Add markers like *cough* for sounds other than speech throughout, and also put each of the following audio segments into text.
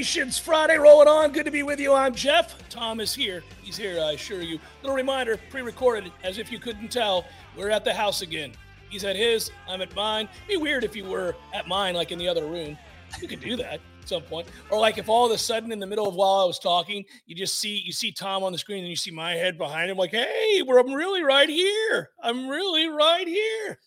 Libations Friday rolling on. Good to be with you. I'm Jeff. Tom is here. He's here, I assure you. Little reminder pre recorded, as if you couldn't tell, we're at the house again. He's at his, I'm at mine. It'd be weird if you were at mine, like in the other room. You could do that at some point. Or like if all of a sudden in the middle of while I was talking, you just see you see Tom on the screen and you see my head behind him, like, hey, I'm really right here. I'm really right here.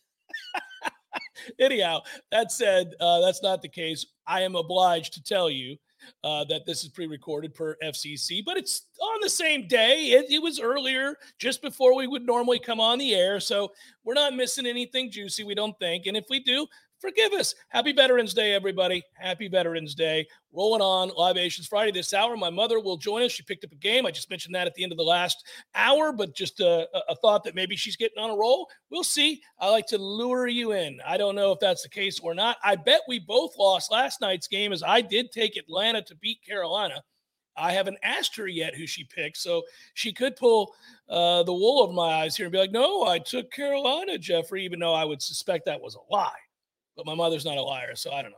*laughs* Anyhow, that said, uh, that's not the case. I am obliged to tell you uh, that this is pre-recorded per FCC, but it's on the same day. It, it, was earlier, just before we would normally come on the air, so we're not missing anything juicy. We don't think, and if we do, forgive us. Happy Veterans Day, everybody. Happy Veterans Day. Rolling on live Libations Friday this hour. My mother will join us. She picked up a game. I just mentioned that at the end of the last hour, but just a, a thought that maybe she's getting on a roll. We'll see. I like to lure you in. I don't know if that's the case or not. I bet we both lost last night's game as I did take Atlanta to beat Carolina. I haven't asked her yet who she picked, so she could pull uh, the wool over my eyes here and be like, "No, I took Carolina, Jeffrey," even though I would suspect that was a lie but my mother's not a liar, so I don't know.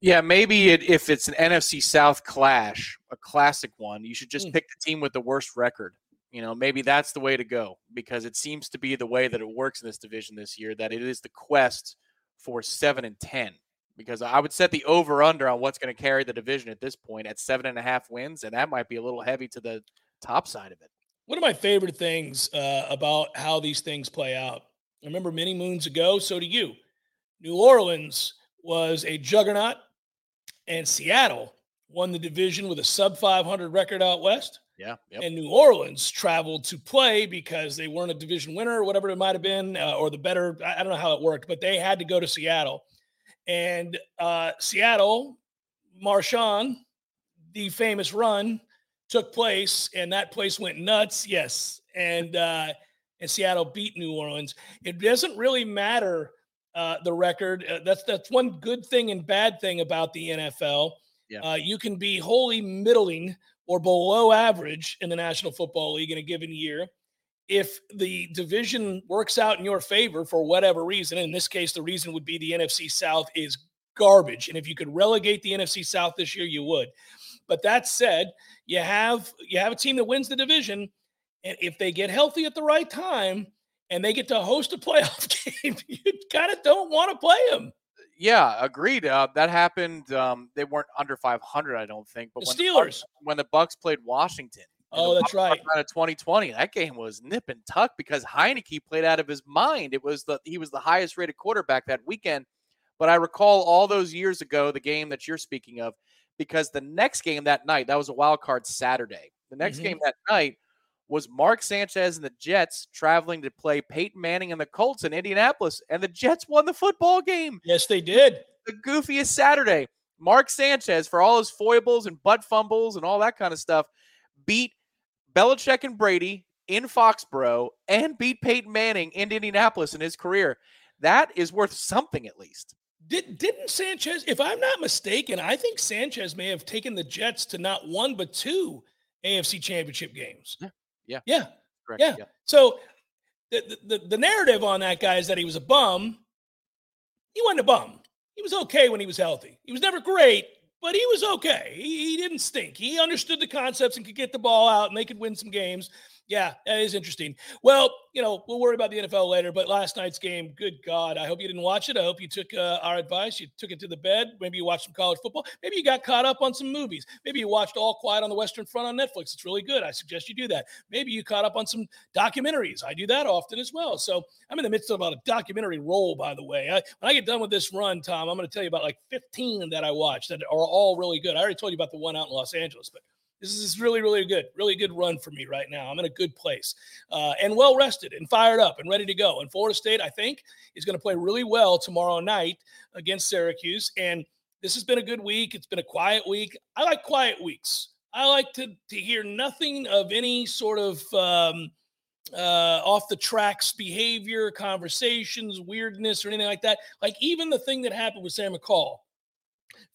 Yeah, maybe it, if it's an NFC South clash, a classic one, you should just mm. pick the team with the worst record. You know, maybe that's the way to go because it seems to be the way that it works in this division this year. That it is the quest for seven and ten. Because I would set the over under on what's going to carry the division at this point at seven and a half wins, and that might be a little heavy to the top side of it. One of my favorite things uh, about how these things play out. I remember many moons ago, so do you. New Orleans was a juggernaut, and Seattle won the division with a sub 500 record out west. Yeah. Yep. And New Orleans traveled to play because they weren't a division winner or whatever it might have been, uh, or the better. I don't know how it worked, but they had to go to Seattle. And uh, Seattle, Marshawn, the famous run, took place, and that place went nuts. Yes. And, uh, and Seattle beat New Orleans. It doesn't really matter uh, the record. Uh, that's that's one good thing and bad thing about the NFL. Yeah. Uh, you can be wholly middling or below average in the National Football League in a given year. If the division works out in your favor for whatever reason, in this case, the reason would be the NFC South is garbage. And if you could relegate the NFC South this year, you would. But that said, you have you have a team that wins the division, and if they get healthy at the right time, and they get to host a playoff *laughs* game, you kind of don't want to play them. Yeah, agreed. Uh, that happened. Um, they weren't under 500, I don't think. But the when Steelers, the Bucks, when the Bucks played Washington. Oh, that's right. Out of 2020, that game was nip and tuck because Heinicke played out of his mind. It was the he was the highest rated quarterback that weekend. But I recall all those years ago the game that you're speaking of, because the next game that night that was a wild card Saturday. The next mm-hmm. game that night was Mark Sanchez and the Jets traveling to play Peyton Manning and the Colts in Indianapolis, and the Jets won the football game. Yes, they did. The goofiest Saturday. Mark Sanchez, for all his foibles and butt fumbles and all that kind of stuff, beat Belichick and Brady in Foxborough and beat Peyton Manning in Indianapolis in his career. That is worth something at least. Did, didn't Sanchez, if I'm not mistaken, I think Sanchez may have taken the Jets to not one but two AFC championship games. Yeah. Yeah. Yeah. Correct. Yeah. yeah. So the, the, the narrative on that guy is that he was a bum. He wasn't a bum. He was okay when he was healthy. He was never great, but he was okay. He, he didn't stink. He understood the concepts and could get the ball out and they could win some games. Yeah, that is interesting. Well, you know, we'll worry about the NFL later. But last night's game, good God, I hope you didn't watch it. I hope you took uh, our advice. You took it to the bed. Maybe you watched some college football. Maybe you got caught up on some movies. Maybe you watched All Quiet on the Western Front on Netflix. It's really good. I suggest you do that. Maybe you caught up on some documentaries. I do that often as well. So I'm in the midst of about a documentary roll, by the way. I, when I get done with this run, Tom, I'm going to tell you about like 15 that I watched that are all really good. I already told you about the one out in Los Angeles, but this is really, really good, really good run for me right now. I'm in a good place uh, and well rested and fired up and ready to go. And Florida State, I think, is going to play really well tomorrow night against Syracuse. And this has been a good week. It's been a quiet week. I like quiet weeks. I like to to hear nothing of any sort of um, uh, off the tracks behavior, conversations, weirdness, or anything like that. Like even the thing that happened with Sam McCall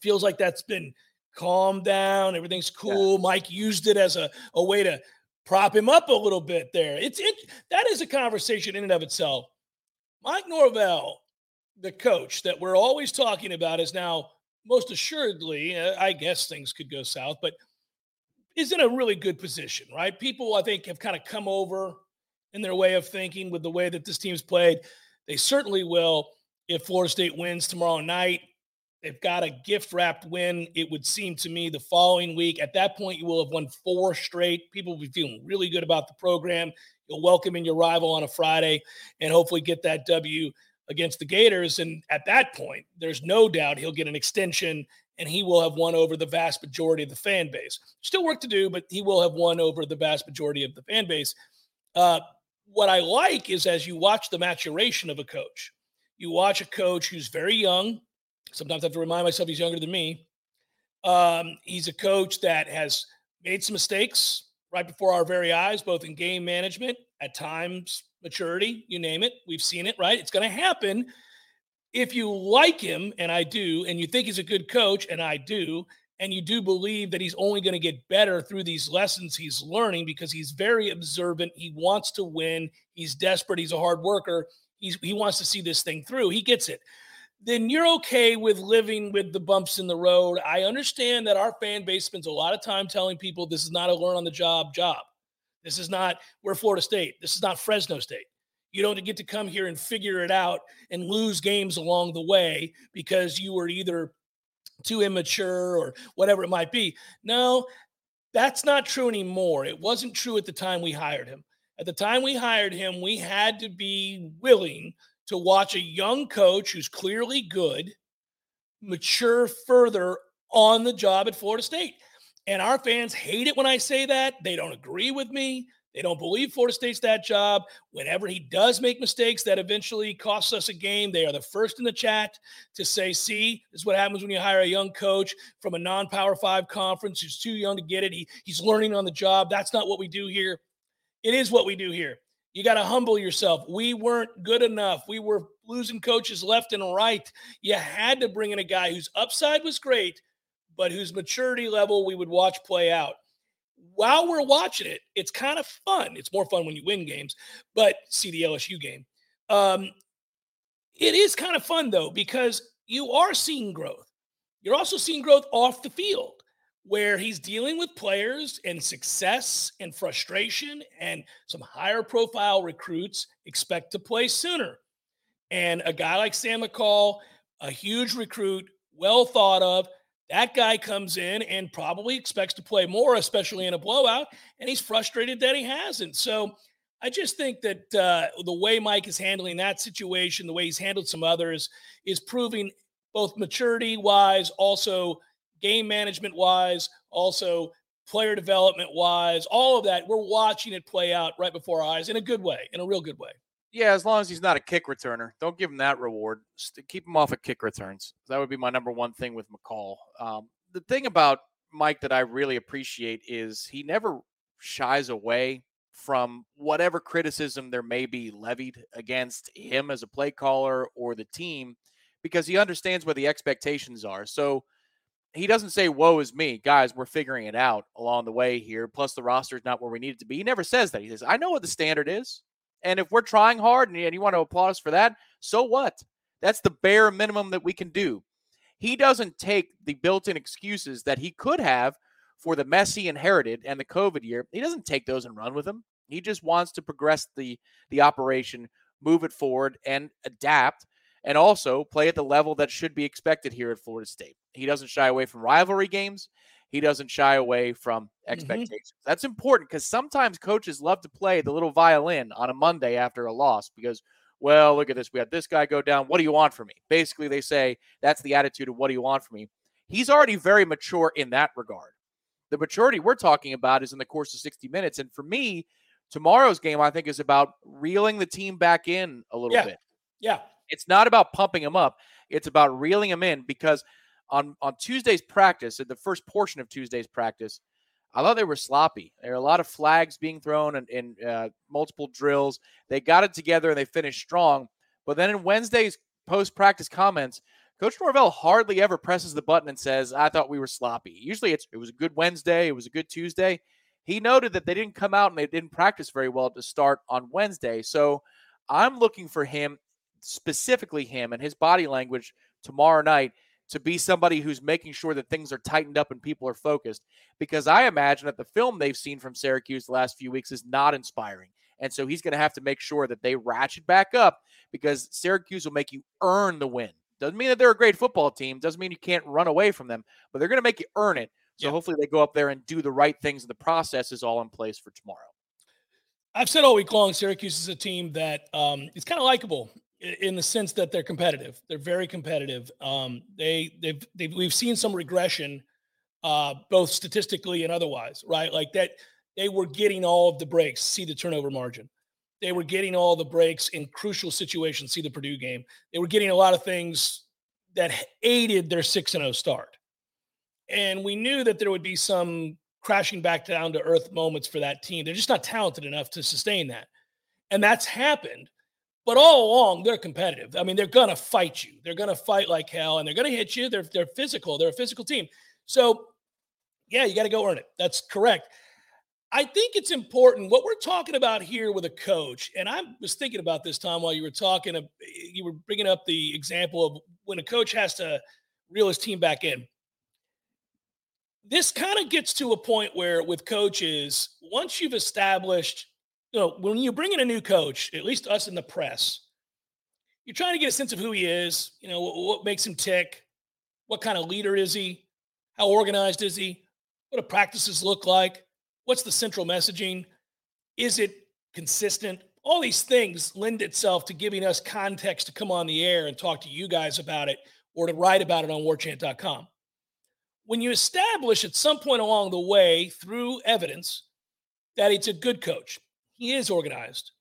feels like that's been calm down, everything's cool. Yeah. Mike used it as a, a way to prop him up a little bit there. It's it that is a conversation in and of itself. Mike Norvell, the coach that we're always talking about, is now most assuredly, uh, I guess things could go south, but is in a really good position, right? People, I think, have kind of come over in their way of thinking with the way that this team's played. They certainly will if Florida State wins tomorrow night. They've got a gift wrapped win, it would seem to me, the following week. At that point, you will have won four straight. People will be feeling really good about the program. You'll welcome in your rival on a Friday and hopefully get that W against the Gators. And at that point, there's no doubt he'll get an extension and he will have won over the vast majority of the fan base. Still work to do, but he will have won over the vast majority of the fan base. Uh, what I like is as you watch the maturation of a coach, you watch a coach who's very young, Sometimes I have to remind myself he's younger than me. Um, he's a coach that has made some mistakes right before our very eyes, both in game management, at times maturity, you name it. We've seen it, right? It's going to happen. If you like him, and I do, and you think he's a good coach, and I do, and you do believe that he's only going to get better through these lessons he's learning because he's very observant. He wants to win. He's desperate. He's a hard worker. He's, he wants to see this thing through. He gets it then you're okay with living with the bumps in the road. I understand that our fan base spends a lot of time telling people this is not a learn on the job job. This is not, we're Florida State. This is not Fresno State. You don't get to come here and figure it out and lose games along the way because you were either too immature or whatever it might be. No, that's not true anymore. It wasn't true at the time we hired him. At the time we hired him, we had to be willing to watch a young coach who's clearly good mature further on the job at Florida State. And our fans hate it when I say that. They don't agree with me. They don't believe Florida State's that job. Whenever he does make mistakes that eventually costs us a game, they are the first in the chat to say, see, this is what happens when you hire a young coach from a non power five conference who's too young to get it. He, he's learning on the job. That's not what we do here. It is what we do here. You got to humble yourself. We weren't good enough. We were losing coaches left and right. You had to bring in a guy whose upside was great, but whose maturity level we would watch play out. While we're watching it, it's kind of fun. It's more fun when you win games, but see the LSU game. Um, it is kind of fun though, because you are seeing growth. You're also seeing growth off the field where he's dealing with players and success and frustration, and some higher profile recruits expect to play sooner. And a guy like Sam McCall, a huge recruit, well thought of, that guy comes in and probably expects to play more, especially in a blowout, and he's frustrated that he hasn't. So I just think that uh, the way Mike is handling that situation, the way he's handled some others, is proving both maturity wise, also game management wise, also player development wise, all of that. We're watching it play out right before our eyes in a good way, in a real good way. Yeah, as long as he's not a kick returner, don't give him that reward. Keep him off of kick returns. That would be my number one thing with McCall. Um, the thing about Mike that I really appreciate is he never shies away from whatever criticism there may be levied against him as a play caller or the team because he understands where the expectations are. So he doesn't say, Woe is me. Guys, we're figuring it out along the way here. Plus, the roster is not where we need it to be. He never says that. He says, I know what the standard is. And if we're trying hard and you want to applaud us for that, so what? That's the bare minimum that we can do. He doesn't take the built in excuses that he could have for the messy inherited and the COVID year. He doesn't take those and run with them. He just wants to progress the the operation, move it forward, and adapt, and also play at the level that should be expected here at Florida State. He doesn't shy away from rivalry games. He doesn't shy away from mm-hmm. expectations. Mm-hmm. That's important because sometimes coaches love to play the little violin on a Monday after a loss because well, look at this. We had this guy go down. What do you want from me? Basically, they say that's the attitude of what do you want from me? He's already very mature in that regard. The maturity we're talking about is in the course of 60 minutes. And for me, tomorrow's game, I think, is about reeling the team back in a little yeah. bit. Yeah. It's not about pumping them up, it's about reeling them in because on, on Tuesday's practice, the first portion of Tuesday's practice, I thought they were sloppy. There are a lot of flags being thrown and in, in uh, multiple drills. They got it together and they finished strong. But then in Wednesday's post practice comments, Coach Norvell hardly ever presses the button and says, I thought we were sloppy. Usually it's it was a good Wednesday, it was a good Tuesday. He noted that they didn't come out and they didn't practice very well to start on Wednesday. So I'm looking for him, specifically him and his body language tomorrow night to be somebody who's making sure that things are tightened up and people are focused. Because I imagine that the film they've seen from Syracuse the last few weeks is not inspiring. And so he's going to have to make sure that they ratchet back up because Syracuse will make you earn the win. Doesn't mean that they're a great football team. Doesn't mean you can't run away from them, but they're going to make you earn it. So yeah. hopefully they go up there and do the right things. And the process is all in place for tomorrow. I've said all week long, Syracuse is a team that um, is kind of likable in the sense that they're competitive. They're very competitive. Um, they they've, they've we've seen some regression, uh, both statistically and otherwise. Right, like that they were getting all of the breaks. See the turnover margin. They were getting all the breaks in crucial situations. See the Purdue game. They were getting a lot of things that aided their six and zero oh start. And we knew that there would be some crashing back down to earth moments for that team. They're just not talented enough to sustain that. And that's happened but all along, they're competitive. I mean, they're going to fight you. They're going to fight like hell and they're going to hit you. They're, they're physical. They're a physical team. So, yeah, you got to go earn it. That's correct. I think it's important what we're talking about here with a coach. And I was thinking about this, Tom, while you were talking. You were bringing up the example of when a coach has to reel his team back in. This kind of gets to a point where, with coaches, once you've established you know, when you bring in a new coach, at least us in the press, you're trying to get a sense of who he is, you know, what, what makes him tick, what kind of leader is he, how organized is he, what do practices look like, what's the central messaging, is it consistent? All these things lend itself to giving us context to come on the air and talk to you guys about it or to write about it on warchant.com. When you establish at some point along the way through evidence that it's a good coach, he is organized.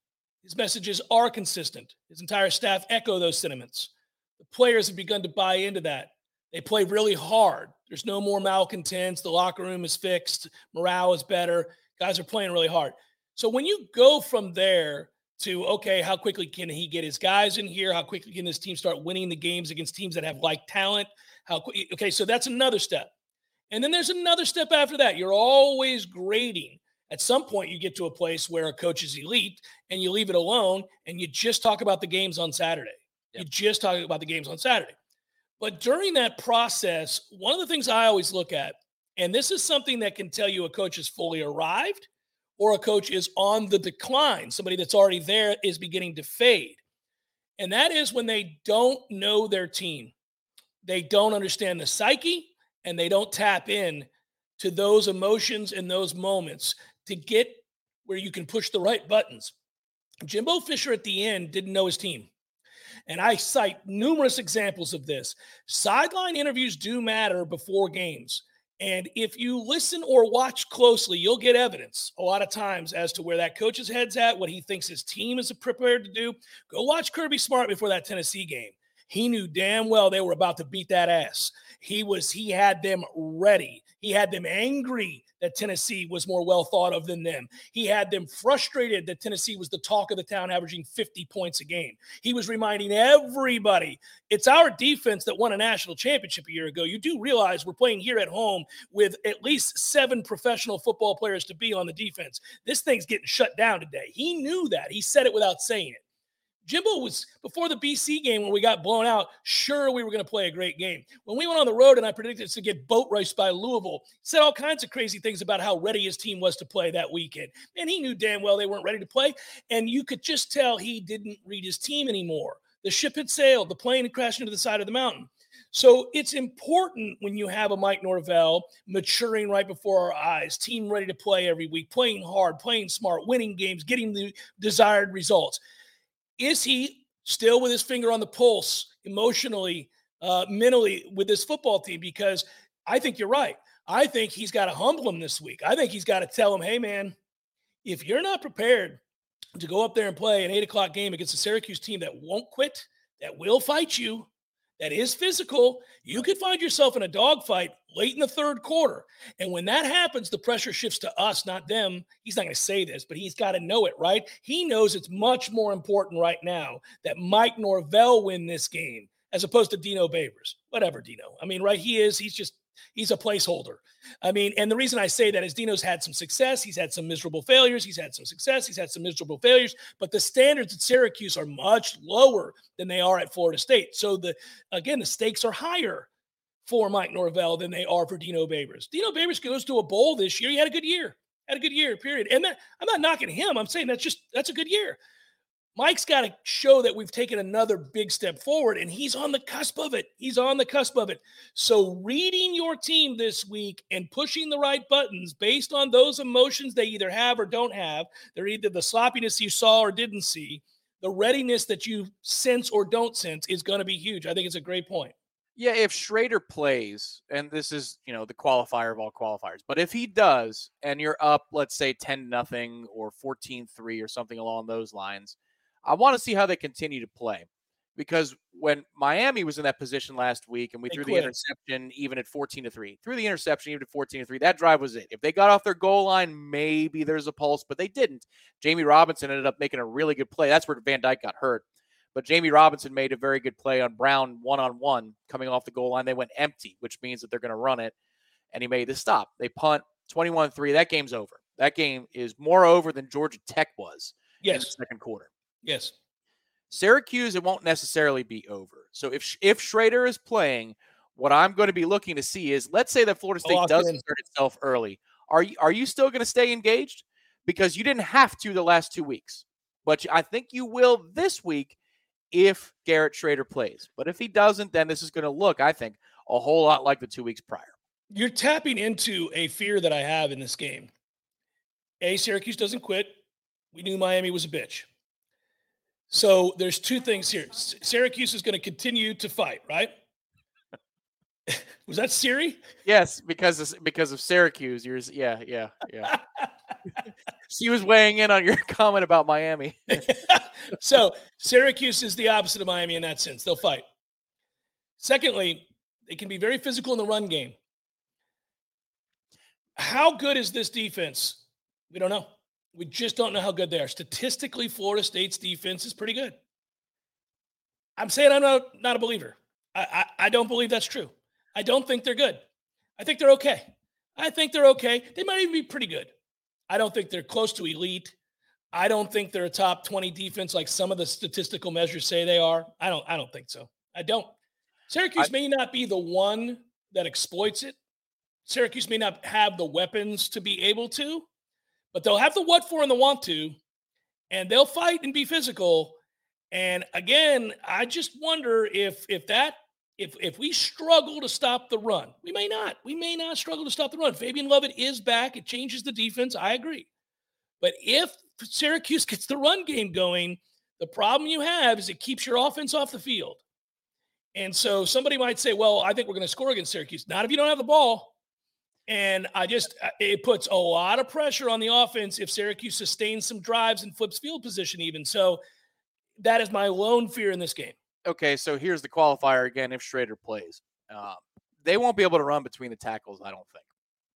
His messages are consistent. His entire staff echo those sentiments. The players have begun to buy into that. They play really hard. There's no more malcontents. The locker room is fixed. Morale is better. Guys are playing really hard. So when you go from there to, okay, how quickly can he get his guys in here? How quickly can this team start winning the games against teams that have like talent? How okay, so that's another step. And then there's another step after that. You're always grading at some point, you get to a place where a coach is elite and you leave it alone and you just talk about the games on Saturday. Yep. You just talk about the games on Saturday. But during that process, one of the things I always look at, and this is something that can tell you a coach is fully arrived or a coach is on the decline, somebody that's already there is beginning to fade. And that is when they don't know their team. They don't understand the psyche and they don't tap in to those emotions and those moments to get where you can push the right buttons. Jimbo Fisher at the end didn't know his team. And I cite numerous examples of this. Sideline interviews do matter before games. And if you listen or watch closely, you'll get evidence a lot of times as to where that coach's head's at, what he thinks his team is prepared to do. Go watch Kirby Smart before that Tennessee game. He knew damn well they were about to beat that ass. He was he had them ready. He had them angry that Tennessee was more well thought of than them. He had them frustrated that Tennessee was the talk of the town, averaging 50 points a game. He was reminding everybody it's our defense that won a national championship a year ago. You do realize we're playing here at home with at least seven professional football players to be on the defense. This thing's getting shut down today. He knew that. He said it without saying it. Jimbo was before the BC game when we got blown out. Sure, we were going to play a great game. When we went on the road and I predicted to get boat raced by Louisville, said all kinds of crazy things about how ready his team was to play that weekend. And he knew damn well they weren't ready to play. And you could just tell he didn't read his team anymore. The ship had sailed, the plane had crashed into the side of the mountain. So it's important when you have a Mike Norvell maturing right before our eyes, team ready to play every week, playing hard, playing smart, winning games, getting the desired results. Is he still with his finger on the pulse emotionally, uh, mentally with this football team? Because I think you're right. I think he's got to humble him this week. I think he's got to tell him, hey, man, if you're not prepared to go up there and play an eight o'clock game against a Syracuse team that won't quit, that will fight you, that is physical, you could find yourself in a dogfight late in the third quarter. And when that happens, the pressure shifts to us, not them. He's not going to say this, but he's got to know it, right? He knows it's much more important right now that Mike Norvell win this game as opposed to Dino Babers. Whatever, Dino. I mean, right? He is, he's just He's a placeholder. I mean, and the reason I say that is Dino's had some success. He's had some miserable failures. He's had some success. He's had some miserable failures. But the standards at Syracuse are much lower than they are at Florida State. So the again, the stakes are higher for Mike Norvell than they are for Dino Babers. Dino Babers goes to a bowl this year. He had a good year. Had a good year, period. And that, I'm not knocking him. I'm saying that's just that's a good year. Mike's got to show that we've taken another big step forward, and he's on the cusp of it. He's on the cusp of it. So, reading your team this week and pushing the right buttons based on those emotions they either have or don't have, they're either the sloppiness you saw or didn't see, the readiness that you sense or don't sense is going to be huge. I think it's a great point. Yeah, if Shrader plays, and this is, you know, the qualifier of all qualifiers, but if he does, and you're up, let's say 10 nothing or 14 3 or something along those lines, I want to see how they continue to play because when Miami was in that position last week and we they threw quit. the interception even at 14 to 3, threw the interception even at 14 to 3, that drive was it. If they got off their goal line, maybe there's a pulse, but they didn't. Jammie Robinson ended up making a really good play. That's where Van Dyke got hurt. But Jammie Robinson made a very good play on Brown one on one coming off the goal line. They went empty, which means that they're going to run it. And he made the stop. They punt 21 3. That game's over. That game is more over than Georgia Tech was yes. in the second quarter. Yes. Syracuse, it won't necessarily be over. So if if Shrader is playing, what I'm going to be looking to see is, let's say that Florida State does insert itself early. Are you are you still going to stay engaged? Because you didn't have to the last two weeks, but I think you will this week if Garrett Shrader plays. But if he doesn't, then this is going to look, I think, a whole lot like the two weeks prior. You're tapping into a fear that I have in this game. A, Syracuse doesn't quit. We knew Miami was a bitch. So there's two things here. Syracuse is going to continue to fight, right? *laughs* Was that Siri? Yes, because of, because of Syracuse. Yours, yeah, yeah, yeah. *laughs* she was weighing in on your *laughs* comment about Miami. so Syracuse is the opposite of Miami in that sense. They'll fight. Secondly, they can be very physical in the run game. How good is this defense? We don't know. We just don't know how good they are. Statistically, Florida State's defense is pretty good. I'm saying I'm not, not a believer. I, I, I don't believe that's true. I don't think they're good. I think they're okay. I think they're okay. They might even be pretty good. I don't think they're close to elite. I don't think they're a top 20 defense like some of the statistical measures say they are. I don't I don't think so. I don't. Syracuse I, may not be the one that exploits it. Syracuse may not have the weapons to be able to, but they'll have the what for and the want to, and they'll fight and be physical. And again, I just wonder if if that if if we struggle to stop the run, we may not. We may not struggle to stop the run. Fabian Lovett is back. It changes the defense. I agree. But if Syracuse gets the run game going, the problem you have is it keeps your offense off the field. And so somebody might say, well, I think we're going to score against Syracuse. Not if you don't have the ball. And I just, uh, it puts a lot of pressure on the offense if Syracuse sustains some drives and flips field position, even. So that is my lone fear in this game. Okay. So here's the qualifier again if Shrader plays. Uh, they won't be able to run between the tackles, I don't think.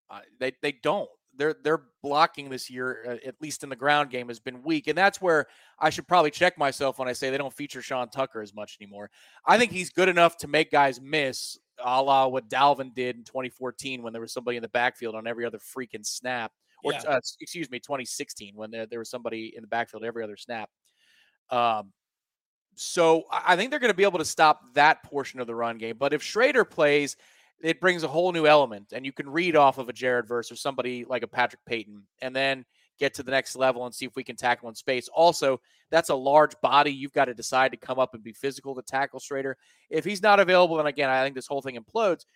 Uh, they, they don't. They're, they're blocking this year, uh, at least in the ground game, has been weak. And that's where I should probably check myself when I say they don't feature Sean Tucker as much anymore. I think he's good enough to make guys miss a la what Dalvin did in 2014 when there was somebody in the backfield on every other freaking snap. Or, yeah. uh, excuse me, 2016 when there, there was somebody in the backfield every other snap. Um, so I think they're going to be able to stop that portion of the run game. But if Shrader plays, it brings a whole new element, and you can read off of a Jared Verse or somebody like a Patrick Payton, and then get to the next level and see if we can tackle in space. Also, that's a large body. You've got to decide to come up and be physical to tackle Shrader. If he's not available, then again, I think this whole thing implodes.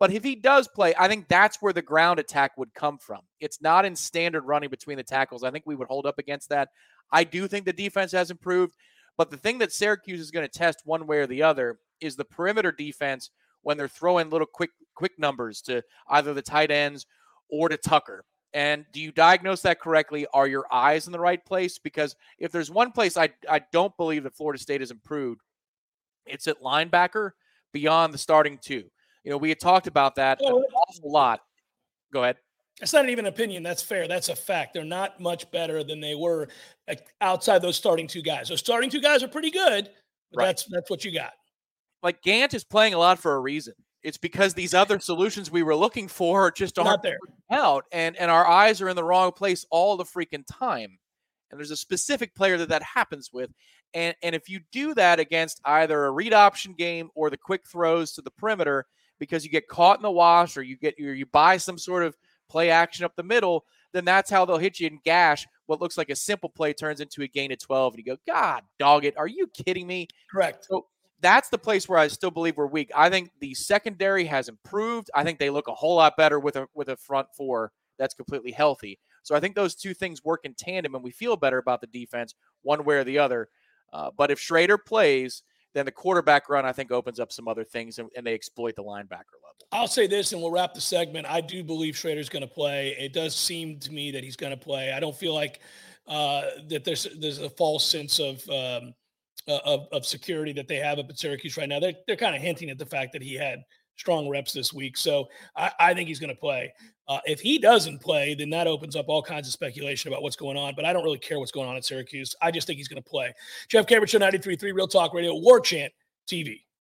But if he does play, I think that's where the ground attack would come from. It's not in standard running between the tackles. I think we would hold up against that. I do think the defense has improved. But the thing that Syracuse is going to test one way or the other is the perimeter defense when they're throwing little quick quick numbers to either the tight ends or to Tucker. And do you diagnose that correctly? Are your eyes in the right place? Because if there's one place I, I don't believe that Florida State has improved, it's at linebacker beyond the starting two. You know, we had talked about that oh, an awful lot. Go ahead. That's not even an opinion. That's fair. That's a fact. They're not much better than they were outside those starting two guys. Those starting two guys are pretty good, but right. that's that's what you got. Like Gant is playing a lot for a reason. It's because these other solutions we were looking for just aren't there out, and and our eyes are in the wrong place all the freaking time. And there's a specific player that that happens with, and and if you do that against either a read option game or the quick throws to the perimeter, because you get caught in the wash or you get or you buy some sort of play action up the middle, then that's how they'll hit you and gash. What looks like a simple play turns into a gain of 12. And you go, God, dog it. Are you kidding me? Correct. So that's the place where I still believe we're weak. I think the secondary has improved. I think they look a whole lot better with a with a front four that's completely healthy. So I think those two things work in tandem, and we feel better about the defense one way or the other. Uh, but if Shrader plays, then the quarterback run I think opens up some other things, and, and they exploit the linebacker level. I'll say this, and we'll wrap the segment. I do believe Shrader's going to play. It does seem to me that he's going to play. I don't feel like uh, that there's there's a false sense of um, of, of security that they have up at Syracuse right now. They're, they're kind of hinting at the fact that he had strong reps this week. So I, I think he's going to play. Uh, if he doesn't play, then that opens up all kinds of speculation about what's going on. But I don't really care what's going on at Syracuse. I just think he's going to play. Jeff Cameron Show 93.3 Real Talk Radio, War Chant TV.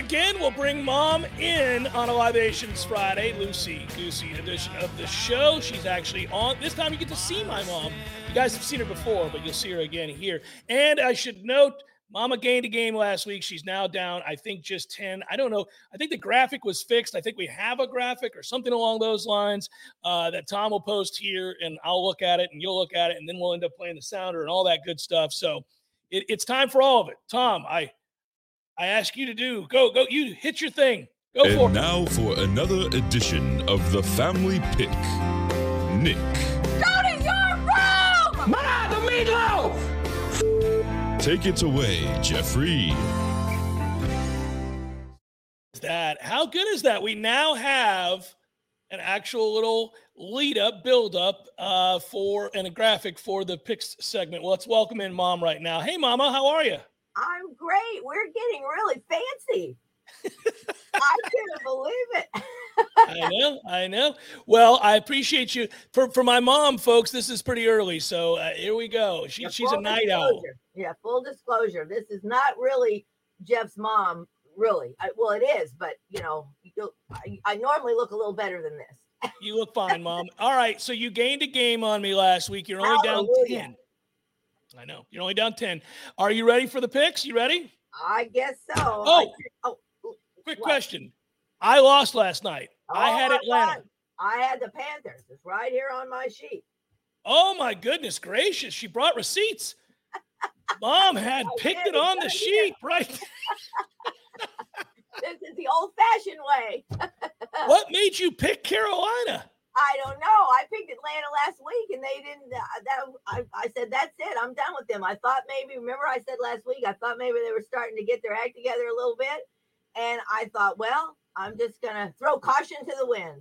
Again, we'll bring mom in on a Libations Friday, Lucy Goosey edition of the show. She's actually on. This time you get to see my mom. You guys have seen her before, but you'll see her again here. And I should note, Mama gained a game last week. She's now down, I think, just 10. I don't know. I think the graphic was fixed. I think we have a graphic or something along those lines uh, that Tom will post here, and I'll look at it, and you'll look at it, and then we'll end up playing the sounder and all that good stuff. So it, it's time for all of it. Tom, I I ask you to do. Go, go, you hit your thing. Go and for it. now for another edition of the Family Pick. Nick. Go to your room! Ma, the meatloaf! Take it away, Jeffrey. That how good is that? We now have an actual little lead up, build up uh, for and a graphic for the picks segment. Well, let's welcome in mom right now. Hey, mama, how are you? I'm great. We're getting really fancy. *laughs* I couldn't believe it. I know, I know. Well, I appreciate you for for my mom, folks. This is pretty early, so uh, here we go. She, Yeah, she's a night owl. Yeah, full disclosure. This is not really Jeff's mom, really. I, well, it is, but you know, I, I normally look a little better than this. You look fine, mom. All right, so you gained a game on me last week. You're only down ten. I know you're only down ten. Are you ready for the picks? You ready? I guess so. Oh. oh, Quick What? question. I lost last night. I oh had my Atlanta. God. I had the Panthers. It's right here on my sheet. Oh my goodness gracious! She brought receipts. Mom had *laughs* I picked it on the here. sheet, right? *laughs* *laughs* This is the old-fashioned way. what made you pick Carolina? I don't know. I picked Atlanta last week, and they didn't. Uh, that I, I said that's it. I'm done with them. I thought maybe. Remember, I said last week. I thought maybe they were starting to get their act together a little bit, and I thought, well, I'm just gonna throw caution to the wind.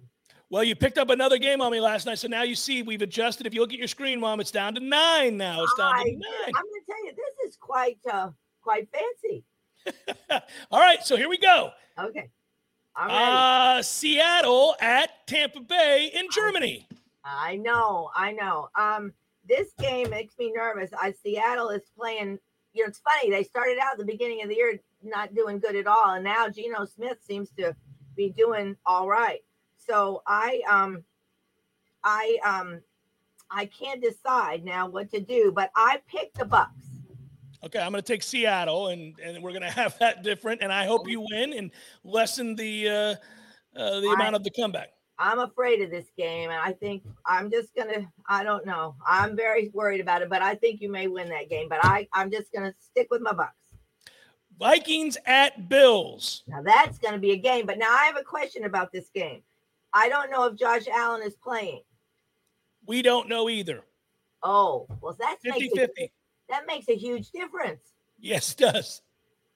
Well, you picked up another game on me last night, so now you see we've adjusted. If you look at your screen, Mom, it's down to nine now. It's down I, to I'm gonna tell you, this is quite uh, quite fancy. *laughs* All right, so here we go. Okay, I'm ready. Uh, Seattle at Tampa Bay in Germany. I know, I know. Um, this game makes me nervous. I Seattle is playing. You know, it's funny. They started out at the beginning of the year not doing good at all, and now Geno Smith seems to be doing all right. So I um, I um, I can't decide now what to do, but I picked the Bucks. Okay, I'm going to take Seattle, and and we're going *laughs* to have that different. And I hope you win and lessen the uh, uh, the I- amount of the comeback. I'm afraid of this game, and I think I'm just gonna. I don't know. I'm very worried about it, but I think you may win that game. But I, I'm just gonna stick with my Bucks. Vikings at Bills. Now that's going to be a game. But now I have a question about this game. I don't know if Josh Allen is playing. We don't know either. Oh, well, that 50 makes a, 50. That makes a huge difference. Yes, it does.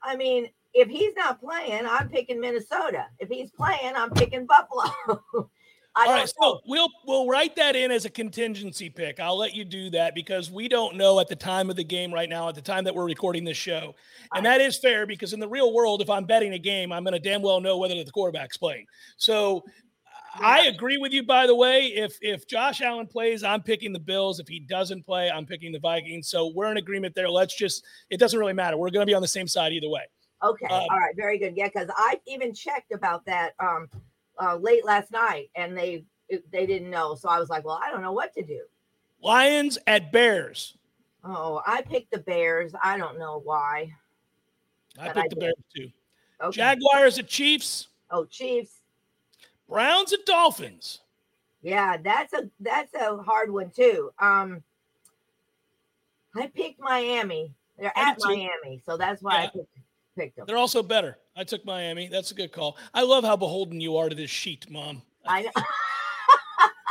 I mean, if he's not playing, I'm picking Minnesota. If he's playing, I'm picking Buffalo. *laughs* All know. so we'll we'll write that in as a contingency pick. I'll let you do that because we don't know at the time of the game right now, at the time that we're recording this show, and that is fair because in the real world, if I'm betting a game, I'm going to damn well know whether the quarterback's playing. So. I agree with you. By the way, if if Josh Allen plays, I'm picking the Bills. If he doesn't play, I'm picking the Vikings. So we're in agreement there. Let's just. It doesn't really matter. We're going to be on the same side either way. Okay. Um, All right. Very good. Yeah, because I even checked about that um uh, late last night, and they they didn't know. So I was like, well, I don't know what to do. Lions at Bears. Oh, I picked the Bears. I don't know why. I But I picked the. Bears too. Okay. Jaguars at Chiefs. oh, Chiefs. Browns and Dolphins. Yeah, that's a that's a hard one too. Um, I picked Miami. They're at. Miami, so that's why I picked, picked them. They're also better. I took Miami. That's a good call. I love how beholden you are to this sheet, Mom. I know. *laughs*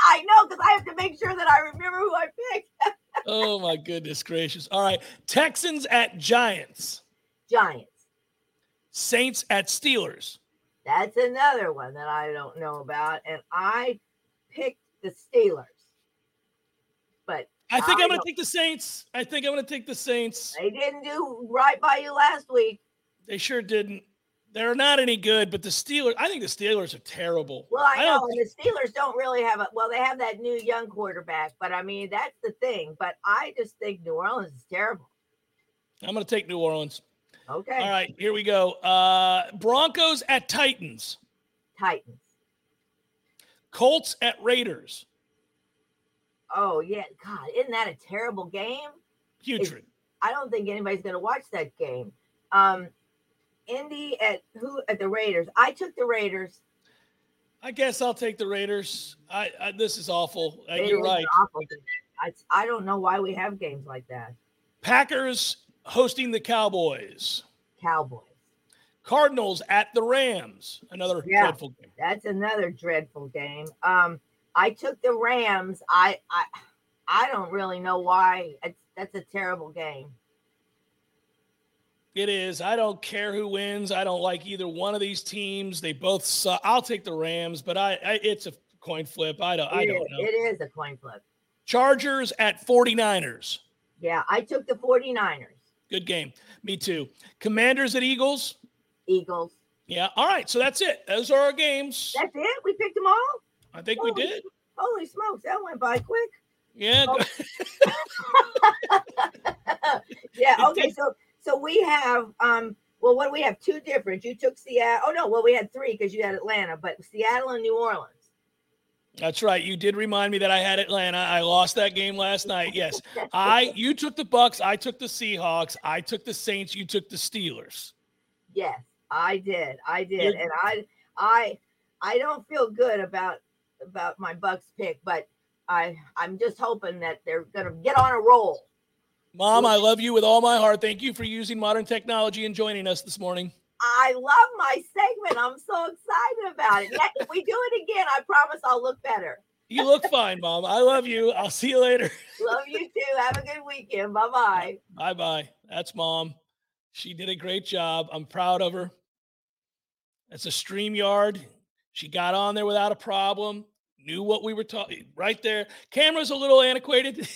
I know because I have to make sure that I remember who I picked. *laughs* Oh my goodness gracious. All right. Texans at Giants. Giants. Saints at Steelers. That's another one that I don't know about, and I picked the Steelers. But I think I I'm going to take the Saints. I think I'm going to take the Saints. they didn't do right by you last week. They sure didn't. They're not any good, but the Steelers, I think the Steelers are terrible. Well, I, don't know, and the Steelers don't really have a well, they have that new young quarterback, but I mean that's the thing. But I just think New Orleans is terrible. I'm going to take New Orleans. Okay, All right, here we go. Uh, Broncos at Titans. Titans. Colts at Raiders. Oh yeah, God, isn't that a terrible game? Putrid. I don't think anybody's going to watch that game. Um, Indy at who at the Raiders? I took the Raiders. I guess I'll take the Raiders. I, I this is awful. Uh, you're right. awful. I, I don't know why we have games like that. Packers hosting the Cowboys. Cowboys. Cardinals at the Rams. Another Yeah. dreadful game. That's another dreadful game. Um, I took the Rams. I I I don't really know why. It's, that's a terrible game. It is. I don't care who wins. I don't like either one of these teams. They both suck. I'll take the Rams, but I, I it's a coin flip. I don't I It don't is- know. It is a coin flip. Chargers at 49ers. Yeah, I took the 49ers. Good game. Me too. Commanders at Eagles. Eagles. Yeah. All right. So that's it. Those are our games. That's it. We picked them all. I think we did. Holy smokes, that went by quick. Yeah. Oh. *laughs* *laughs* yeah. Okay. So so we have um. Well, what do we have? Two different. You took Seattle. Oh no. Well, we had three because you had Atlanta, but Seattle and New Orleans. That's right. You did remind me that I had Atlanta. I lost that game last night. Yes. I you took the Bucks, I took the Seahawks, I took the Saints, you took the Steelers. Yes, I did. I did, and I I I don't feel good about about my Bucks pick, but I I'm just hoping that they're gonna get on a roll. Mom, I love you with all my heart. Thank you for using modern technology and joining us this morning. I love my segment. I'm so excited about it. Next, if we do it again, I promise I'll look better. You look fine, Mom. I love you. I'll see you later. *laughs* Love you too. Have a good weekend. Bye bye. Bye bye. That's Mom. She did a great job. I'm proud of her. That's a StreamYard. She got on there without a problem. Knew what we were talking right there. Camera's a little antiquated, *laughs*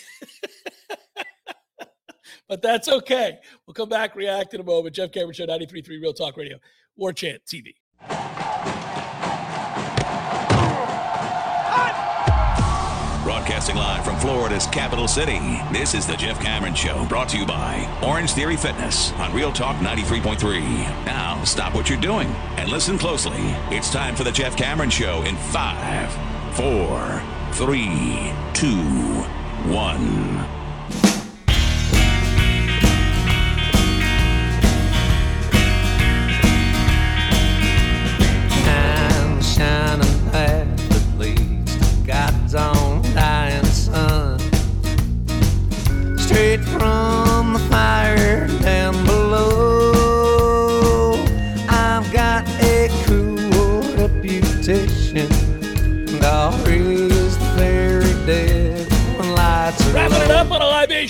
but that's okay. We'll come back, react in a moment. Jeff Cameron Show, 93.3 Real Talk Radio, War Chant TV. Broadcasting live from Florida's capital city, this is the Jeff Cameron Show, brought to you by Orangetheory Fitness on Real Talk 93.3. Now, stop what you're doing and listen closely. It's time for the Jeff Cameron Show in five, four, three, two, one.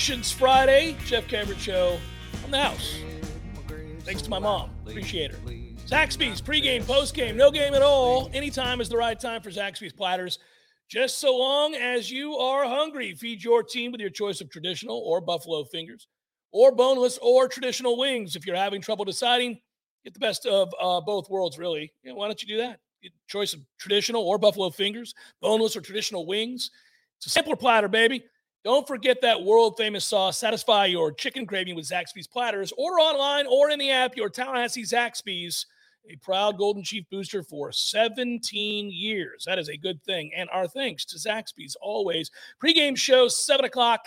Libations Friday, Jeff Cameron Show on the house. Thanks to my mom. Appreciate her. Zaxby's pregame, postgame, no game at all. Anytime is the right time for Zaxby's platters. Just so long as you are hungry, feed your team with your choice of traditional or buffalo fingers, or boneless or traditional wings. If you're having trouble deciding, get the best of uh, both worlds. Really, why don't you do that? Choice of traditional or buffalo fingers, boneless or traditional wings. It's a simpler platter, baby. Don't forget that world famous sauce. Satisfy your chicken craving with Zaxby's platters. Order online or in the app. Your Tallahassee Zaxby's, a proud Golden Chief booster for 17 years. That is a good thing. And our thanks to Zaxby's always. Pre-game show, 7 o'clock.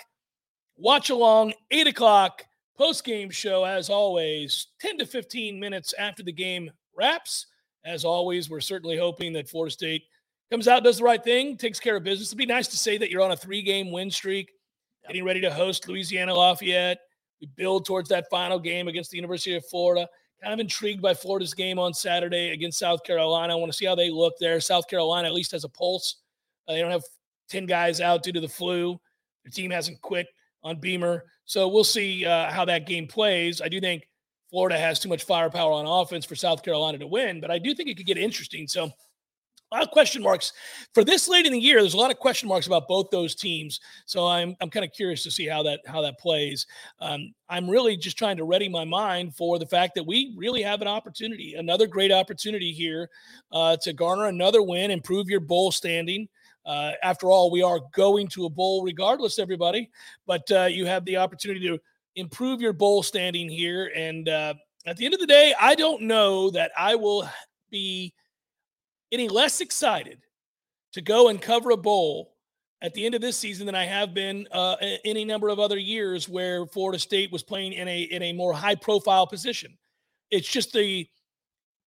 Watch along, 8 o'clock. Post-game show, as always, 10 to 15 minutes after the game wraps. As always, we're certainly hoping that Florida State comes out, does the right thing, takes care of business. It'd be nice to say that you're on a three game win streak, getting ready to host Louisiana Lafayette. We build towards that final game against the University of Florida. Kind of intrigued by Florida's game on Saturday against South Carolina. I want to see how they look there. South Carolina at least has a pulse. Uh, they don't have 10 guys out due to the flu. Their team hasn't quit on Beamer. So we'll see uh, how that game plays. I do think Florida has too much firepower on offense for South Carolina to win, but I do think it could get interesting. So a lot of question marks for this late in the year. There's a lot of question marks about both those teams, so I'm I'm kind of curious to see how that how that plays. Um, I'm really just trying to ready my mind for the fact that we really have an opportunity, another great opportunity here uh, to garner another win, improve your bowl standing. Uh, after all, we are going to a bowl regardless, everybody. But uh, you have the opportunity to improve your bowl standing here, and uh, at the end of the day, I don't know that I will be any less excited to go and cover a bowl at the end of this season than I have been uh, any number of other years where Florida State was playing in a in a more high profile position. It's just the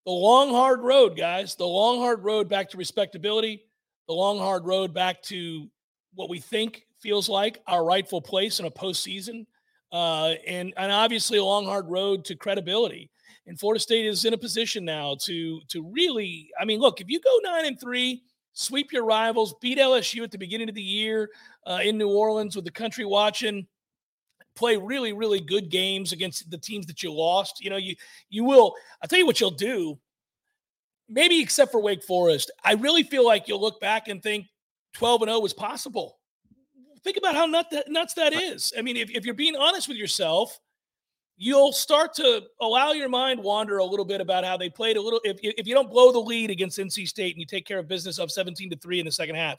the long hard road, guys. The long hard road back to respectability. The long hard road back to what we think feels like our rightful place in a postseason, uh, and and obviously a long hard road to credibility and Florida State is in a position now to to really. I mean, look, if you go nine and three, sweep your rivals, beat LSU at the beginning of the year uh, in New Orleans with the country watching, play really really good games against the teams that you lost. You know, you you will. I'll tell you what you'll do. Maybe except for Wake Forest, I really feel like you'll look back and think 12 and 0 was possible. Think about how nut that, nuts that is. I mean, if, if you're being honest with yourself, you'll start to allow your mind wander a little bit about how they played a little. If, if you don't blow the lead against NC State and you take care of business up 17 to 3 in the second half,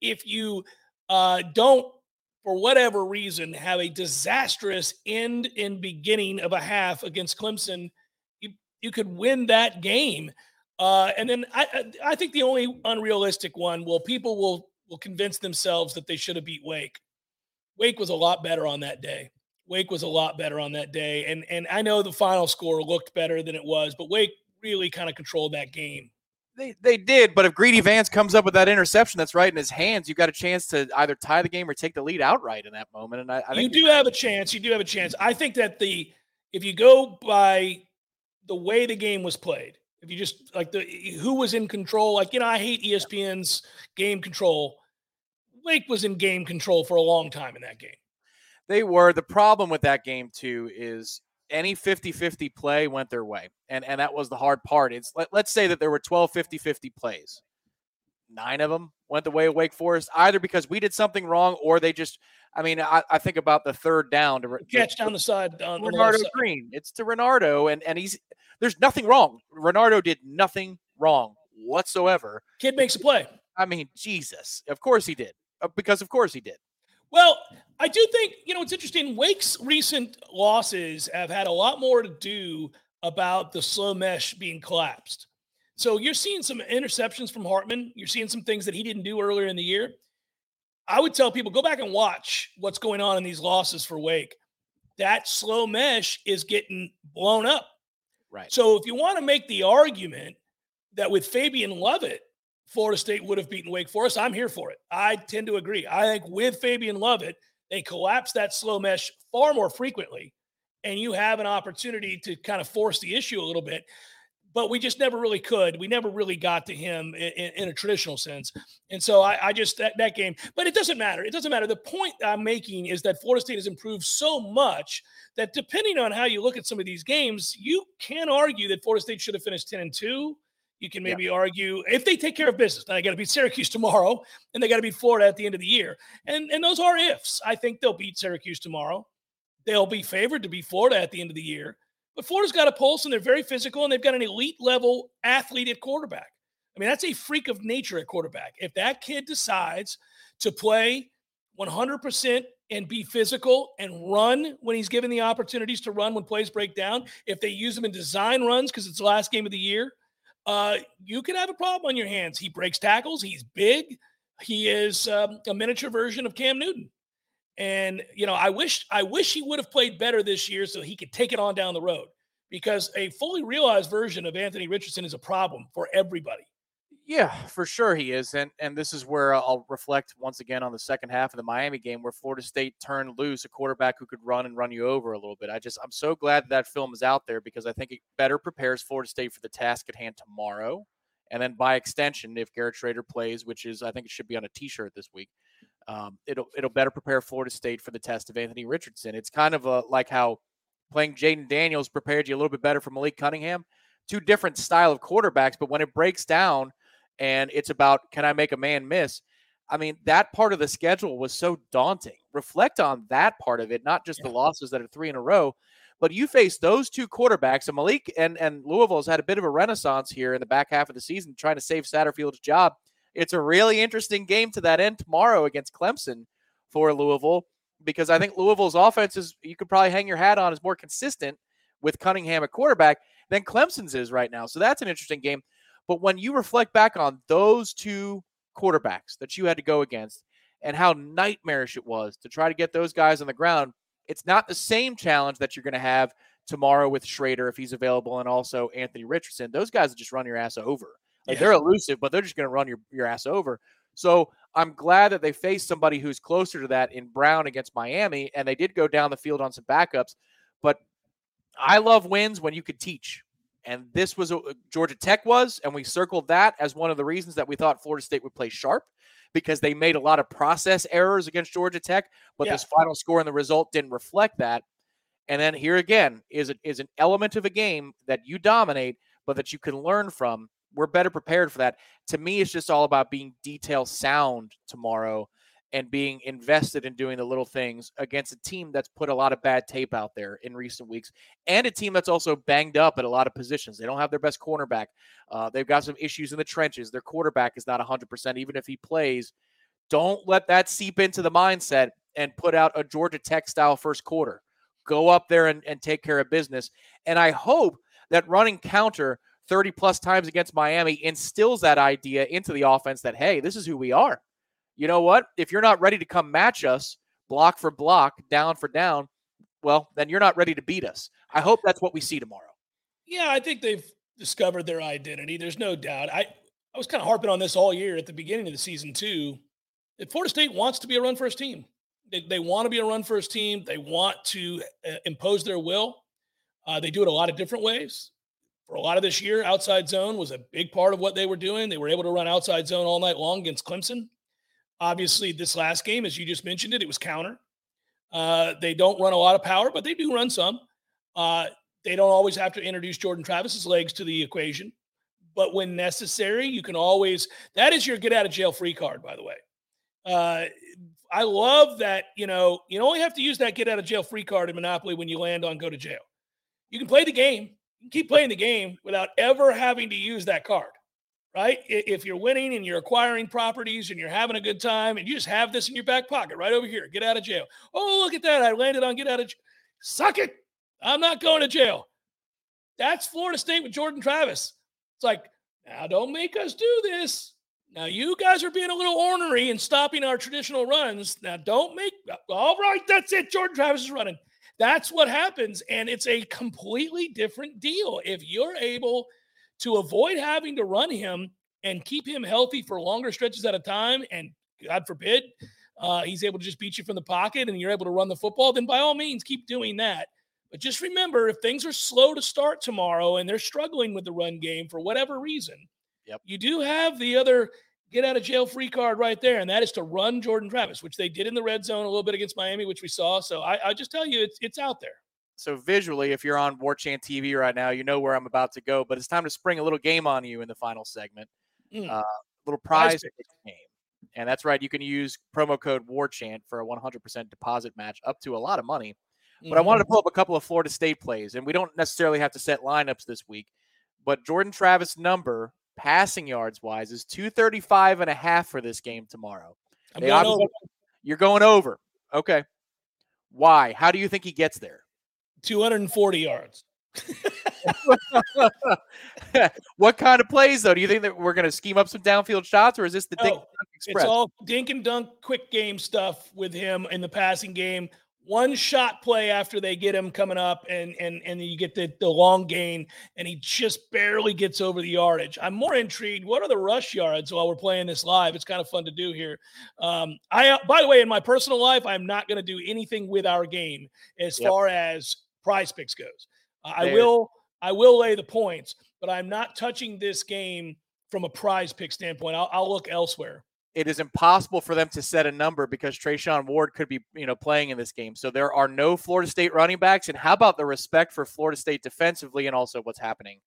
if you uh, don't, for whatever reason, have a disastrous end and beginning of a half against Clemson, you, you could win that game. Uh, and then I, I think the only unrealistic one, well, people will will convince themselves that they should have beat Wake. Wake was a lot better on that day. Wake was a lot better on that day. And and I know the final score looked better than it was, but Wake really kind of controlled that game. They, they did, but if Greedy Vance comes up with that interception that's right in his hands, you've got a chance to either tie the game or take the lead outright in that moment. And I, I you do have a chance. You do have a chance. I think that the if you go by the way the game was played, if you just like the who was in control, like you know, I hate ESPN's game control. Wake was in game control for a long time in that game. They were. The problem with that game, too, is any 50 50 play went their way. And and that was the hard part. It's let, let's say that there were 12 50 50 plays. Nine of them went the way of Wake Forest, either because we did something wrong or they just, I mean, I, I think about the third down to catch down the side on Renardo side. Green. It's to Renardo, and, and he's there's nothing wrong. Renardo did nothing wrong whatsoever. Kid makes a play. I mean, Jesus. Of course he did. Uh, because of course he did. Well, I do think, you know, it's interesting. Wake's recent losses have had a lot more to do about the slow mesh being collapsed. So you're seeing some interceptions from Hartman. You're seeing some things that he didn't do earlier in the year. I would tell people go back and watch what's going on in these losses for Wake. That slow mesh is getting blown up. Right. So if you want to make the argument that with Fabian Lovett, Florida State would have beaten Wake Forest. I'm here for it. I tend to agree. I think with Fabian Lovett, they collapse that slow mesh far more frequently, and you have an opportunity to kind of force the issue a little bit. But we just never really could. We never really got to him in, in, in a traditional sense. And so I, I just, that, that game, but it doesn't matter. It doesn't matter. The point I'm making is that Florida State has improved so much that depending on how you look at some of these games, you can argue that Florida State should have finished 10 and 2 you can maybe yeah. argue if they take care of business. Now they got to beat Syracuse tomorrow, *laughs* and they got to beat Florida at the end of the year. And and those are ifs. I think they'll beat Syracuse tomorrow. They'll be favored to beat Florida at the end of the year. But Florida's got a pulse, and they're very physical, and they've got an elite level athlete at quarterback. I mean, that's a freak of nature at quarterback. If that kid decides to play 100% and be physical and run when he's given the opportunities to run when plays break down, if they use him in design runs because it's the last game of the year, uh, you could have a problem on your hands. He breaks tackles. He's big. He is um, a miniature version of Cam Newton. And you know, I wish I wish he would have played better this year so he could take it on down the road. Because a fully realized version of Anthony Richardson is a problem for everybody. Yeah, for sure he is, and and this is where I'll reflect once again on the second half of the Miami game, where Florida State turned loose a quarterback who could run and run you over a little bit. I just I'm so glad that, that film is out there because I think it better prepares Florida State for the task at hand tomorrow, and then by extension, if Garrett Shrader plays, which is I think it should be on a T-shirt this week, um, it'll it'll better prepare Florida State for the test of Anthony Richardson. It's kind of a, like how playing Jayden Daniels prepared you a little bit better for Malik Cunningham. Two different style of quarterbacks, but when it breaks down and it's about can I make a man miss? I mean, that part of the schedule was so daunting. Reflect on that part of it, not just yeah. the losses that are three in a row, but you face those two quarterbacks, and Malik and, and Louisville's had a bit of a renaissance here in the back half of the season, trying to save Satterfield's job. It's a really interesting game to that end tomorrow against Clemson for Louisville because I think Louisville's offense is you could probably hang your hat on is more consistent with Cunningham at quarterback than Clemson's is right now. So that's an interesting game. But when you reflect back on those two quarterbacks that you had to go against and how nightmarish it was to try to get those guys on the ground, it's not the same challenge that you're going to have tomorrow with Shrader if he's available and also Anthony Richardson. Those guys just run your ass over. Like yeah. they're elusive, but they're just going to run your, your ass over. So I'm glad that they faced somebody who's closer to that in Brown against Miami, and they did go down the field on some backups. But I love wins when you could teach. And this was a, Georgia Tech was, and we circled that as one of the reasons that we thought Florida State would play sharp because they made a lot of process errors against Georgia Tech, but yeah. this final score and the result didn't reflect that. And then here again is a, is an element of a game that you dominate, but that you can learn from. We're better prepared for that. To me, it's just all about being detail sound tomorrow and being invested in doing the little things against a team that's put a lot of bad tape out there in recent weeks and a team that's also banged up at a lot of positions. They don't have their best cornerback. Uh, they've got some issues in the trenches. Their quarterback is not 100%, even if he plays. Don't let that seep into the mindset and put out a Georgia Tech style first quarter. Go up there and, and take care of business. And I hope that running counter 30 plus times against Miami instills that idea into the offense that, hey, this is who we are you know what? If you're not ready to come match us block for block, down for down, well, then you're not ready to beat us. I hope that's what we see tomorrow. Yeah, I think they've discovered their identity. There's no doubt. I, I was kind of harping on this all year at the beginning of the season, too. That Florida State wants to be a run first team. They, they want to be a run first team. They want to uh, impose their will. Uh, they do it a lot of different ways. For a lot of this year, outside zone was a big part of what they were doing. They were able to run outside zone all night long against Clemson. Obviously, this last game, as you just mentioned it, it was counter. Uh, they don't run a lot of power, but they do run some. Uh, they don't always have to introduce Jordan Travis's legs to the equation, but when necessary, you can always. That is your get out of jail free card, by the way. Uh, I love that. You know, you only have to use that get out of jail free card in Monopoly when you land on go to jail. You can play the game. You can keep playing the game without ever having to use that card right? If you're winning and you're acquiring properties and you're having a good time and you just have this in your back pocket right over here, get out of jail. Oh, look at that. I landed on get out of jail. Suck it. I'm not going to jail. That's Florida State with Jordan Travis. It's like, now don't make us do this. Now you guys are being a little ornery and stopping our traditional runs. Now don't make uh, all right, that's it. Jordan Travis is running. That's what happens. And it's a completely different deal. If you're able – to avoid having to run him and keep him healthy for longer stretches at a time, and God forbid, uh, he's able to just beat you from the pocket and you're able to run the football, then by all means, keep doing that. But just remember if things are slow to start tomorrow and they're struggling with the run game for whatever reason, yep. you do have the other get out of jail free card right there, and that is to run Jordan Travis, which they did in the red zone a little bit against Miami, which we saw. So I, I just tell you, it's it's out there. So visually, if you're on War Chant TV right now, you know where I'm about to go. But it's time to spring a little game on you in the final segment. Mm. Uh, little prize game. And that's right. You can use promo code WarChant for a 100% deposit match up to a lot of money. But I wanted to mm-hmm. pull up a couple of Florida State plays, and we don't necessarily have to set lineups this week. But Jordan Travis' number, passing yards wise, is 235 and a half for this game tomorrow. Going you're going over. Okay. Why? How do you think he gets there? 240 yards. *laughs* what kind of plays though? Do you think that we're going to scheme up some downfield shots, or is this the no, dink It's all dink and dunk, quick game stuff with him in the passing game one shot play after they get him coming up and and and you get the, the long gain and he just barely gets over the yardage i'm more intrigued what are the rush yards while we're playing this live it's kind of fun to do here um, i by the way in my personal life i'm not going to do anything with our game as yep. far as PrizePicks goes i will i will lay the points but i'm not touching this game from a PrizePick standpoint i'll, I'll look elsewhere it is impossible for them to set a number because Treshaun Ward could be, you know, playing in this game. So there are no Florida State running backs. And how about the respect for Florida State defensively and also what's happening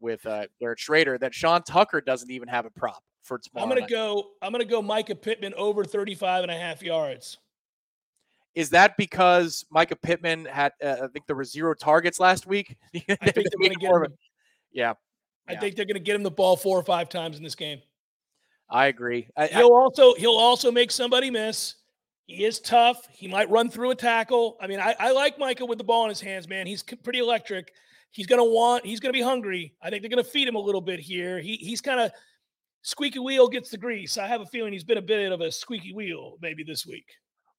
with uh, Garrett Shrader that Sean Tucker doesn't even have a prop for tomorrow. I'm going to go, I'm going to go Mycah Pittman over 35 and a half yards. Is that because Mycah Pittman had, uh, I think there were zero targets last week? *laughs* I think they're going to get him. Yeah. I yeah. think they're going to get him the ball four or five times in this game. I agree. I, he'll I, also he'll also make somebody miss. He is tough. He might run through a tackle. I mean, I, I like Mycah with the ball in his hands, man. He's pretty electric. He's gonna want. He's gonna be hungry. I think they're gonna feed him a little bit here. He he's kind of squeaky wheel gets the grease. I have a feeling he's been a bit of a squeaky wheel maybe this week.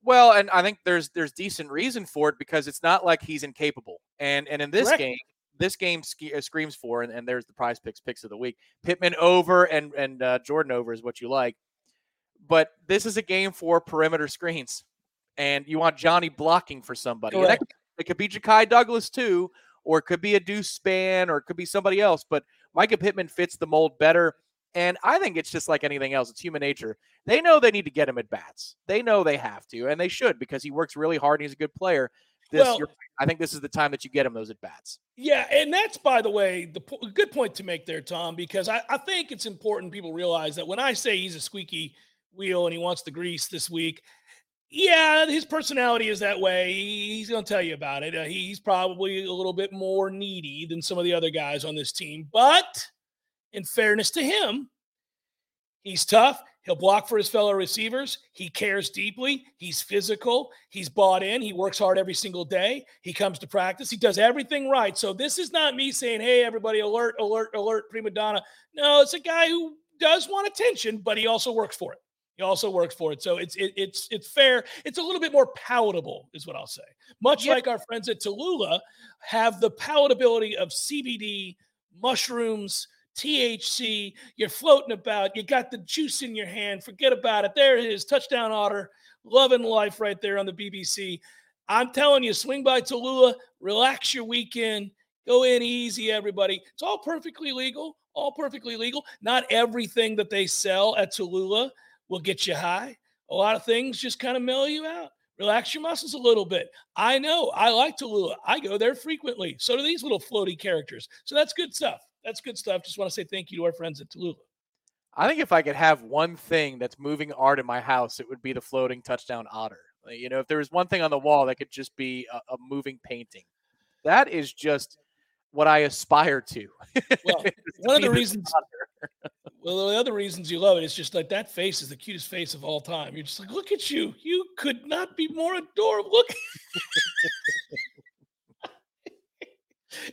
Well, and I think there's there's decent reason for it because it's not like he's incapable. And and in this Correct. game, this game uh, screams for, and, and, there's the PrizePicks picks of the week. Pittman over and and uh, Jordan over is what you like, but this is a game for perimeter screens, and you want Johnny blocking for somebody. That, it could be Ja'Khi Douglas too, or it could be a Deuce Spann, or it could be somebody else. But Mycah Pittman fits the mold better. And I think it's just like anything else. It's human nature. They know they need to get him at bats. They know they have to, and they should because he works really hard and he's a good player. This, well, I think this is the time that you get him those at bats. Yeah, and that's by the way the po- good point to make there, Tom, because I, I think it's important people realize that when I say he's a squeaky wheel and he wants the grease this week. Yeah, his personality is that way. He's going to tell you about it. Uh, he's probably a little bit more needy than some of the other guys on this team. But in fairness to him, he's tough. He'll block for his fellow receivers. He cares deeply. He's physical. He's bought in. He works hard every single day. He comes to practice. He does everything right. So this is not me saying, hey, everybody, alert, alert, alert, prima donna. No, it's a guy who does want attention, but he also works for it. He also works for it. So it's it, it's it's fair. It's a little bit more palatable, is what I'll say. Much yep. like our friends at Tallulah have the palatability of CBD, mushrooms, THC. You're floating about. You got the juice in your hand. Forget about it. There it is. Touchdown otter. Loving life right there on the BBC. I'm telling you, swing by Tallulah, relax your weekend, go in easy, everybody. It's all perfectly legal. All perfectly legal. Not everything that they sell at Tallulah will get you high. A lot of things just kind of mellow you out. Relax your muscles a little bit. I know I like Tallulah. I go there frequently. So do these little floaty characters. So that's good stuff. That's good stuff. Just want to say thank you to our friends at Tallulah. I think if I could have one thing that's moving art in my house, it would be the floating touchdown otter. Uh, you know, if there was one thing on the wall that could just be a, a moving painting, that is just what I aspire to. Well, *laughs* one of the reasons *laughs* well, the other reasons you love it is just like that face is the cutest face of all time. You're just like, look at you. You could not be more adorable. Look.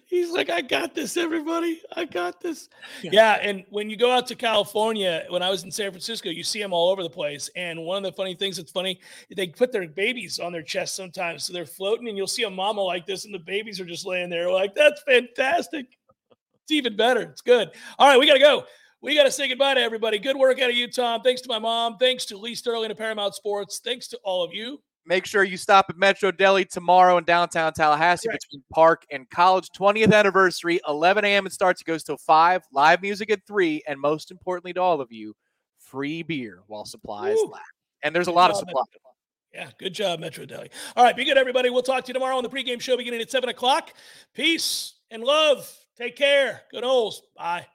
He's like, I got this, everybody. I got this. Yeah. yeah. And when you go out to California, when I was in San Francisco, you see them all over the place. And one of the funny things that's funny, they put their babies on their chest sometimes. So they're floating, and you'll see a mama like this, and the babies are just laying there. like, that's fantastic. It's even better. It's good. All right, we got to go we got to say goodbye to everybody. Good work out of you, Tom. Thanks to my mom. Thanks to Lee Sterling and Paramount Sports. Thanks to all of you. Make sure you stop at Metro Deli tomorrow in downtown Tallahassee Correct. between Park and College. 20th anniversary, 11 a.m. It starts. It goes till 5. Live music at 3. And most importantly to all of you, free beer while supplies Woo. last. And there's a lot of supply. Yeah, good job, Metro Deli. All right, be good, everybody. We'll talk to you tomorrow on the pregame show beginning at 7 o'clock. Peace and love. Take care. Good Oles. Bye.